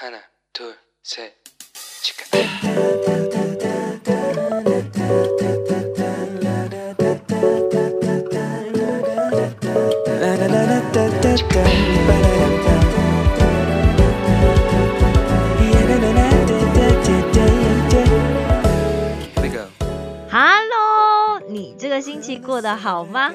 하나, 둘, 셋, 치카. Here we go. Hello，你这个星期过得好吗？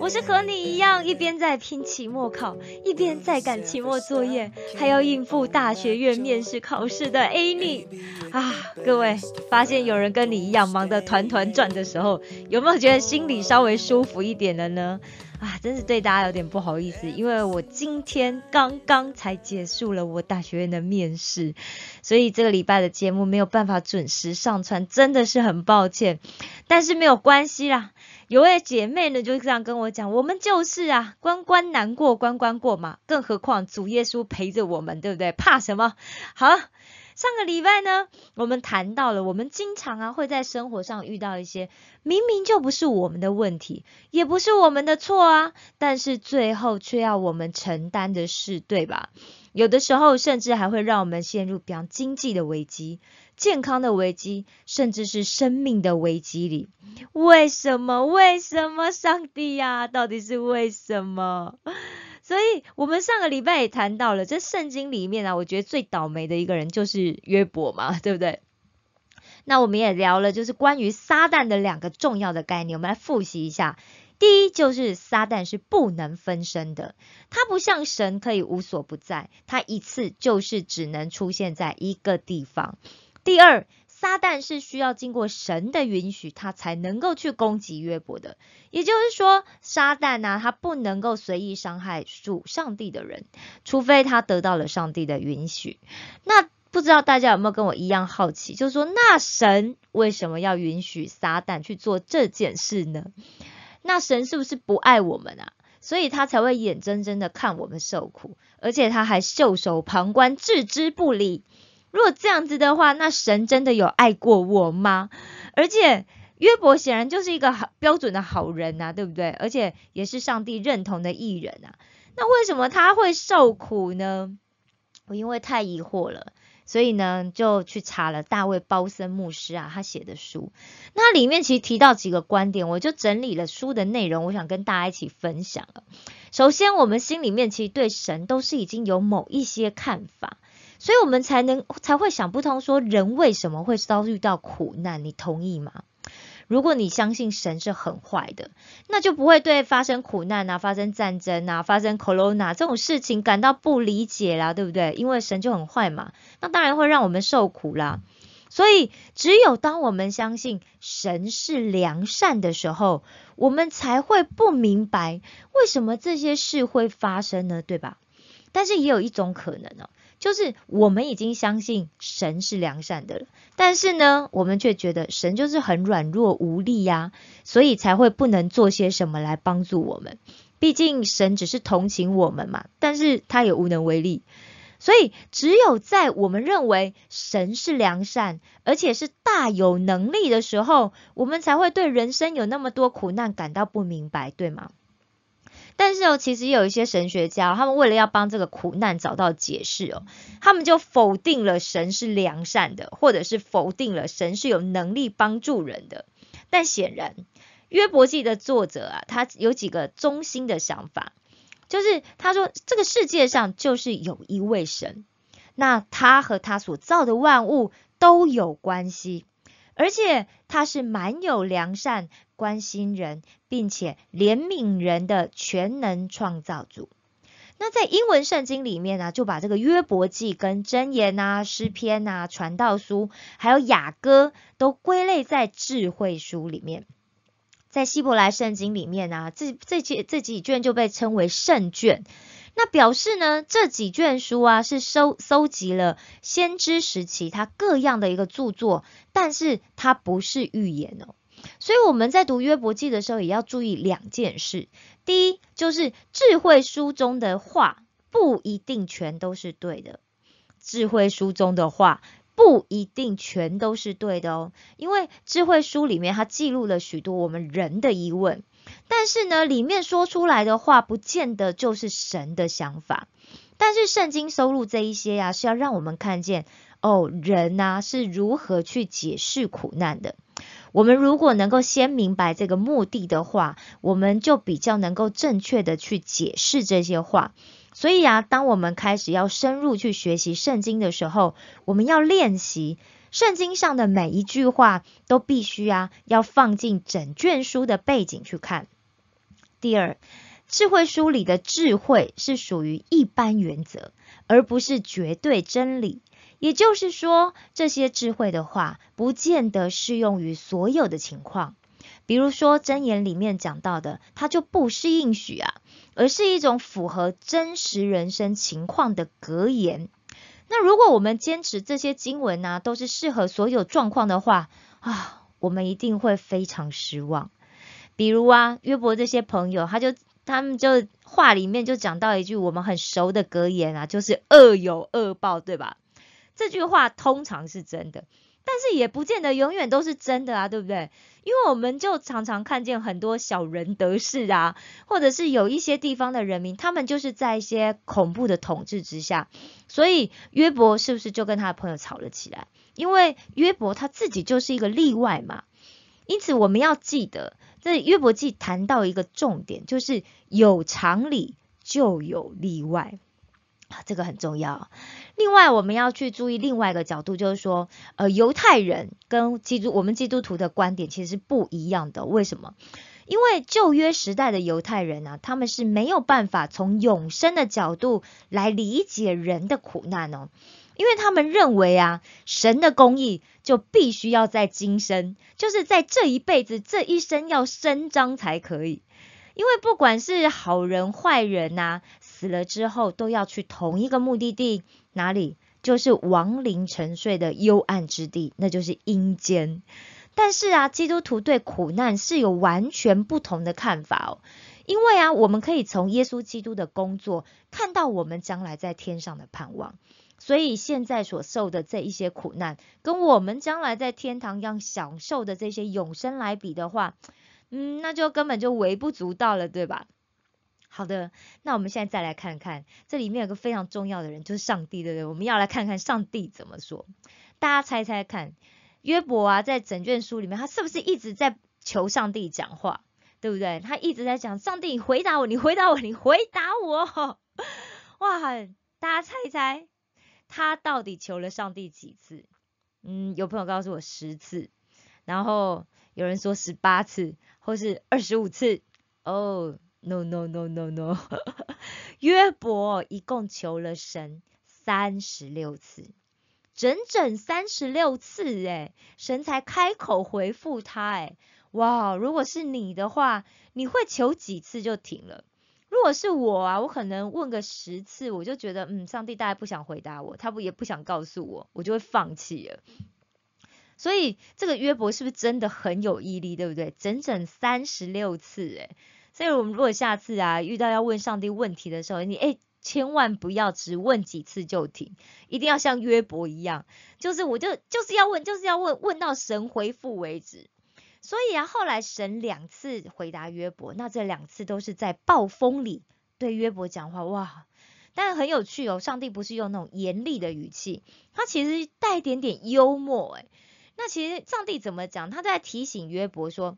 我是和你一样，一边在拼期末考，一边在赶期末作业，还要应付大学院面试考试的 Annie 啊！各位，发现有人跟你一样忙得团团转的时候，有没有觉得心里稍微舒服一点了呢？啊，真是对大家有点不好意思，因为我今天刚刚才结束了我大学院的面试，所以这个礼拜的节目没有办法准时上传，真的是很抱歉。但是没有关系啦，有位姐妹呢就这样跟我讲，我们就是啊，关关难过关关过嘛，更何况主耶稣陪着我们，对不对？怕什么？好。上个礼拜呢，我们谈到了，我们经常啊会在生活上遇到一些明明就不是我们的问题，也不是我们的错啊，但是最后却要我们承担的事，对吧？有的时候甚至还会让我们陷入比较经济的危机、健康的危机，甚至是生命的危机里。为什么？为什么？上帝呀，到底是为什么？所以，我们上个礼拜也谈到了，这圣经里面啊，我觉得最倒霉的一个人就是约伯嘛，对不对？那我们也聊了，就是关于撒旦的两个重要的概念，我们来复习一下。第一，就是撒旦是不能分身的，他不像神可以无所不在，他一次就是只能出现在一个地方。第二，撒旦是需要经过神的允许，他才能够去攻击约伯的。也就是说，撒旦呢，他不能够随意伤害属上帝的人，除非他得到了上帝的允许。那不知道大家有没有跟我一样好奇，就是说，那神为什么要允许撒旦去做这件事呢？那神是不是不爱我们啊？所以他才会眼睁睁的看我们受苦，而且他还袖手旁观，置之不理。如果这样子的话，那神真的有爱过我吗？而且约伯显然就是一个好标准的好人呐，对不对？而且也是上帝认同的艺人啊。那为什么他会受苦呢？我因为太疑惑了。所以呢，就去查了大卫包森牧师啊，他写的书。那里面其实提到几个观点，我就整理了书的内容，我想跟大家一起分享了。首先，我们心里面其实对神都是已经有某一些看法，所以我们才能才会想不通，说人为什么会遭遇到苦难？你同意吗？如果你相信神是很坏的，那就不会对发生苦难啊、发生战争啊、发生 corona 这种事情感到不理解啦，对不对？因为神就很坏嘛，那当然会让我们受苦啦。所以，只有当我们相信神是良善的时候，我们才会不明白为什么这些事会发生呢？对吧？但是也有一种可能哦。就是我们已经相信神是良善的了，但是呢，我们却觉得神就是很软弱无力呀，所以才会不能做些什么来帮助我们。毕竟神只是同情我们嘛，但是他也无能为力。所以只有在我们认为神是良善，而且是大有能力的时候，我们才会对人生有那么多苦难感到不明白，对吗？但是哦，其实有一些神学家，他们为了要帮这个苦难找到解释哦，他们就否定了神是良善的，或者是否定了神是有能力帮助人的。但显然，约伯记的作者啊，他有几个中心的想法，就是他说这个世界上就是有一位神，那他和他所造的万物都有关系。而且他是蛮有良善、关心人，并且怜悯人的全能创造主。那在英文圣经里面呢，就把这个约伯记跟箴言啊、诗篇啊、传道书，还有雅歌，都归类在智慧书里面。在希伯来圣经里面呢，这这几这几卷就被称为圣卷。那表示呢，这几卷书啊是收收集了先知时期他各样的一个著作，但是它不是预言哦。所以我们在读约伯记的时候，也要注意两件事。第一，就是智慧书中的话不一定全都是对的，智慧书中的话不一定全都是对的哦，因为智慧书里面它记录了许多我们人的疑问。但是呢，里面说出来的话，不见得就是神的想法。但是圣经收录这一些呀，是要让我们看见哦，人呐是如何去解释苦难的。我们如果能够先明白这个目的的话，我们就比较能够正确的去解释这些话。所以啊，当我们开始要深入去学习圣经的时候，我们要练习圣经上的每一句话，都必须啊要放进整卷书的背景去看。第二，智慧书里的智慧是属于一般原则，而不是绝对真理。也就是说，这些智慧的话，不见得适用于所有的情况。比如说箴言里面讲到的，它就不是应许啊，而是一种符合真实人生情况的格言。那如果我们坚持这些经文呢，都是适合所有状况的话啊，我们一定会非常失望。比如啊，约伯这些朋友，他就他们就话里面就讲到一句我们很熟的格言啊，就是恶有恶报，对吧？这句话通常是真的，但是也不见得永远都是真的啊，对不对？因为我们就常常看见很多小人得势啊，或者是有一些地方的人民，他们就是在一些恐怖的统治之下，所以约伯是不是就跟他的朋友吵了起来？因为约伯他自己就是一个例外嘛，因此我们要记得，这约伯记谈到一个重点，就是有常理就有例外。啊，这个很重要。另外，我们要去注意另外一个角度，就是说，呃，犹太人跟基督我们基督徒的观点其实是不一样的。为什么？因为旧约时代的犹太人呢，他们是没有办法从永生的角度来理解人的苦难哦，因为他们认为啊，神的公义就必须要在今生，就是在这一辈子这一生要伸张才可以。因为不管是好人坏人呐。死了之后都要去同一个目的地，哪里？就是亡灵沉睡的幽暗之地，那就是阴间。但是啊，基督徒对苦难是有完全不同的看法哦。因为啊，我们可以从耶稣基督的工作看到我们将来在天上的盼望。所以现在所受的这一些苦难，跟我们将来在天堂要享受的这些永生来比的话，嗯，那就根本就微不足道了，对吧？好的，那我们现在再来看看，这里面有个非常重要的人，就是上帝，对不对？我们要来看看上帝怎么说。大家猜猜看，约伯啊，在整卷书里面，他是不是一直在求上帝讲话，对不对？他一直在讲，上帝，你回答我，你回答我，你回答我。哇，大家猜一猜，他到底求了上帝几次？嗯，有朋友告诉我十次，然后有人说十八次，或是二十五次。哦。No no no no no，约伯一共求了神三十六次，整整三十六次哎，神才开口回复他哎，哇！如果是你的话，你会求几次就停了？如果是我啊，我可能问个十次，我就觉得嗯，上帝大概不想回答我，他不也不想告诉我，我就会放弃了。所以这个约伯是不是真的很有毅力，对不对？整整三十六次哎。所以，我们如果下次啊遇到要问上帝问题的时候，你哎千万不要只问几次就停，一定要像约伯一样，就是我就就是要问，就是要问，问到神回复为止。所以啊，后来神两次回答约伯，那这两次都是在暴风里对约伯讲话，哇！但是很有趣哦，上帝不是用那种严厉的语气，他其实带一点点幽默，哎，那其实上帝怎么讲？他在提醒约伯说。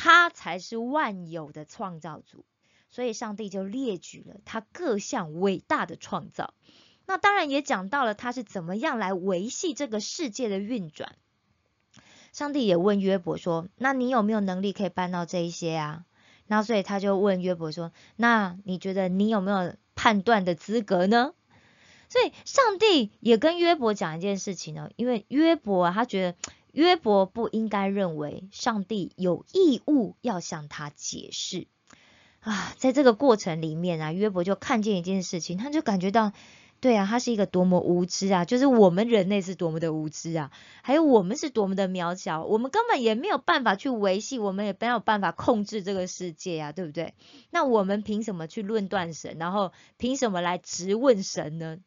他才是万有的创造主，所以上帝就列举了他各项伟大的创造。那当然也讲到了他是怎么样来维系这个世界的运转。上帝也问约伯说：“那你有没有能力可以办到这一些啊？”那所以他就问约伯说：“那你觉得你有没有判断的资格呢？”所以上帝也跟约伯讲一件事情呢，因为约伯啊，他觉得。约伯不应该认为上帝有义务要向他解释啊，在这个过程里面啊，约伯就看见一件事情，他就感觉到，对啊，他是一个多么无知啊，就是我们人类是多么的无知啊，还有我们是多么的渺小，我们根本也没有办法去维系，我们也没有办法控制这个世界呀，对不对？那我们凭什么去论断神，然后凭什么来质问神呢？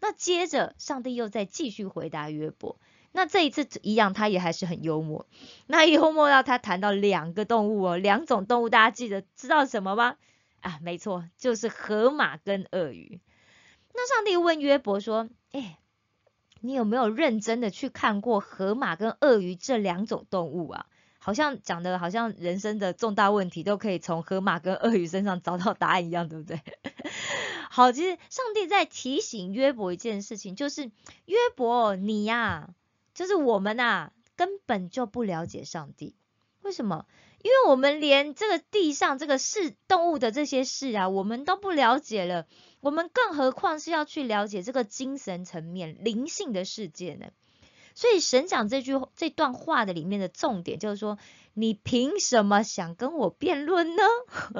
那接着上帝又在继续回答约伯。那这一次一样，他也还是很幽默。那幽默到他谈到两个动物哦，两种动物，大家记得知道什么吗？啊，没错，就是河马跟鳄鱼。那上帝问约伯说：“哎，你有没有认真的去看过河马跟鳄鱼这两种动物啊？好像讲的好像人生的重大问题都可以从河马跟鳄鱼身上找到答案一样，对不对？好，其实上帝在提醒约伯一件事情，就是约伯你呀，就是我们呐，根本就不了解上帝。为什么？因为我们连这个地上这个事动物的这些事啊，我们都不了解了。我们更何况是要去了解这个精神层面、灵性的世界呢？所以神讲这句这段话的里面的重点就是说，你凭什么想跟我辩论呢？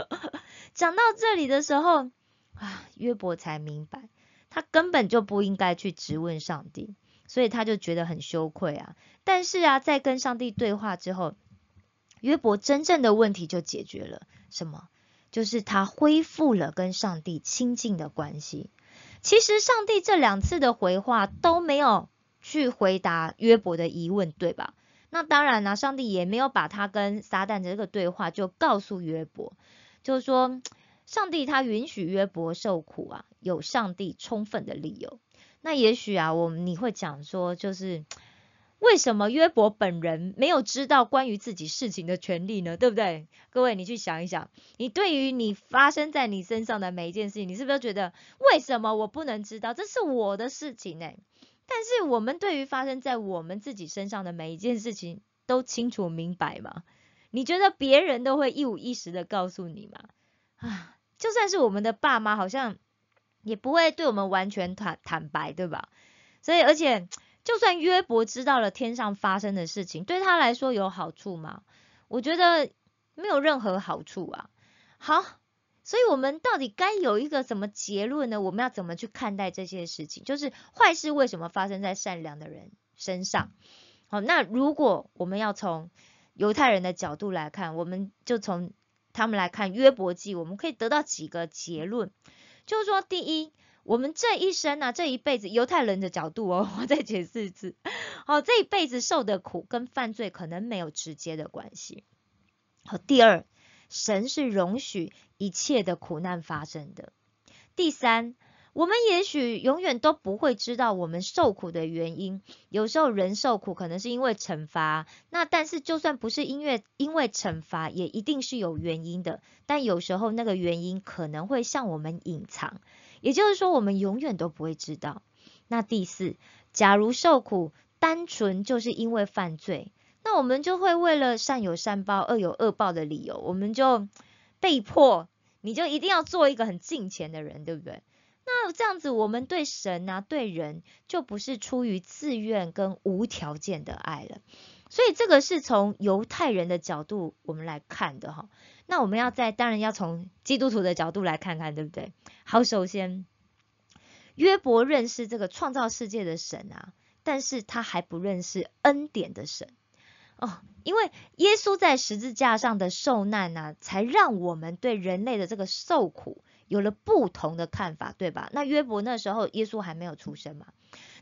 讲到这里的时候啊，约伯才明白，他根本就不应该去质问上帝，所以他就觉得很羞愧啊。但是啊，在跟上帝对话之后。约伯真正的问题就解决了，什么？就是他恢复了跟上帝亲近的关系。其实上帝这两次的回话都没有去回答约伯的疑问，对吧？那当然呢，上帝也没有把他跟撒旦的这个对话就告诉约伯，就是说，上帝他允许约伯受苦啊，有上帝充分的理由。那也许啊，我你会讲说，就是。为什么约伯本人没有知道关于自己事情的权利呢？对不对？各位，你去想一想，你对于你发生在你身上的每一件事情，你是不是觉得为什么我不能知道？这是我的事情呢？但是我们对于发生在我们自己身上的每一件事情都清楚明白吗？你觉得别人都会一五一十的告诉你吗？啊，就算是我们的爸妈，好像也不会对我们完全坦坦白，对吧？所以，而且。就算约伯知道了天上发生的事情，对他来说有好处吗？我觉得没有任何好处啊。好，所以我们到底该有一个什么结论呢？我们要怎么去看待这些事情？就是坏事为什么发生在善良的人身上？好，那如果我们要从犹太人的角度来看，我们就从他们来看约伯记，我们可以得到几个结论，就是说，第一。我们这一生呢，这一辈子，犹太人的角度哦，我再解释一次。哦，这一辈子受的苦跟犯罪可能没有直接的关系。好，第二，神是容许一切的苦难发生的。第三，我们也许永远都不会知道我们受苦的原因。有时候人受苦可能是因为惩罚，那但是就算不是因为因为惩罚，也一定是有原因的。但有时候那个原因可能会向我们隐藏。也就是说，我们永远都不会知道。那第四，假如受苦单纯就是因为犯罪，那我们就会为了善有善报、恶有恶报的理由，我们就被迫，你就一定要做一个很敬虔的人，对不对？那这样子，我们对神啊、对人，就不是出于自愿跟无条件的爱了。所以这个是从犹太人的角度我们来看的哈。那我们要在当然要从基督徒的角度来看看，对不对？好，首先约伯认识这个创造世界的神啊，但是他还不认识恩典的神哦，因为耶稣在十字架上的受难呢，才让我们对人类的这个受苦有了不同的看法，对吧？那约伯那时候耶稣还没有出生嘛？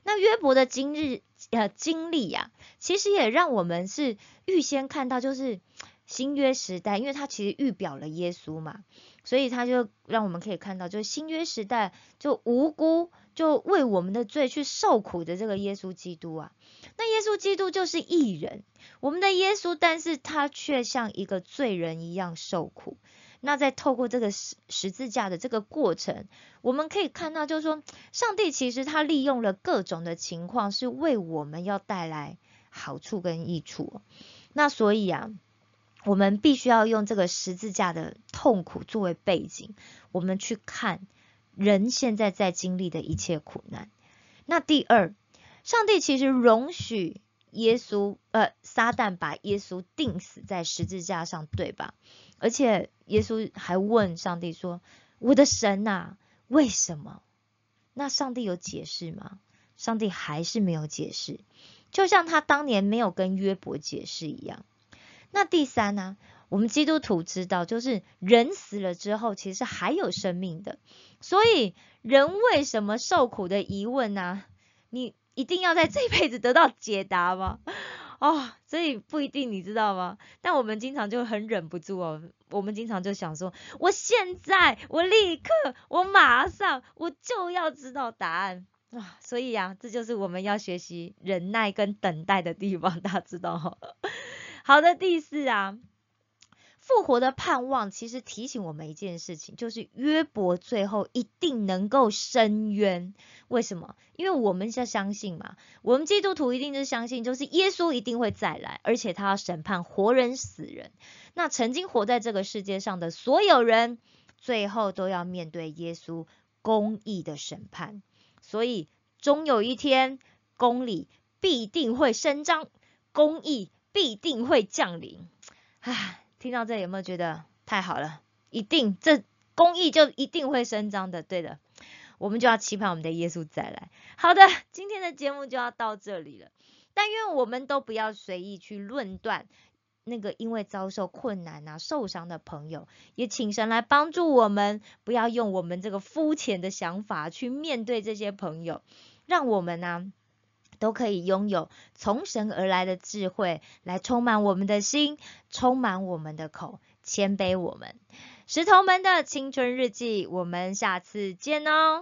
那约伯的今日呃经历呀，其实也让我们是预先看到，就是。新约时代，因为他其实预表了耶稣嘛，所以他就让我们可以看到，就是新约时代就无辜就为我们的罪去受苦的这个耶稣基督啊。那耶稣基督就是义人，我们的耶稣，但是他却像一个罪人一样受苦。那在透过这个十十字架的这个过程，我们可以看到，就是说，上帝其实他利用了各种的情况，是为我们要带来好处跟益处。那所以啊。我们必须要用这个十字架的痛苦作为背景，我们去看人现在在经历的一切苦难。那第二，上帝其实容许耶稣，呃，撒旦把耶稣钉死在十字架上，对吧？而且耶稣还问上帝说：“我的神呐，为什么？”那上帝有解释吗？上帝还是没有解释，就像他当年没有跟约伯解释一样。那第三呢？我们基督徒知道，就是人死了之后，其实还有生命的。所以，人为什么受苦的疑问呢？你一定要在这辈子得到解答吗？哦，所以不一定，你知道吗？但我们经常就很忍不住哦，我们经常就想说，我现在，我立刻，我马上，我就要知道答案啊！所以呀，这就是我们要学习忍耐跟等待的地方，大家知道哈。好的，第四啊。复活的盼望其实提醒我们一件事情，就是约伯最后一定能够伸冤。为什么？因为我们是相信嘛，我们基督徒一定是相信，就是耶稣一定会再来，而且他要审判活人死人。那曾经活在这个世界上的所有人，最后都要面对耶稣公义的审判。所以，终有一天，公理必定会伸张，公义必定会降临。唉。听到这里有没有觉得太好了？一定这公益就一定会伸张的，对的。我们就要期盼我们的耶稣再来。好的，今天的节目就要到这里了。但愿我们都不要随意去论断那个因为遭受困难啊受伤的朋友，也请神来帮助我们，不要用我们这个肤浅的想法去面对这些朋友，让我们呢。都可以拥有从神而来的智慧，来充满我们的心，充满我们的口，谦卑我们。石头们的青春日记，我们下次见哦。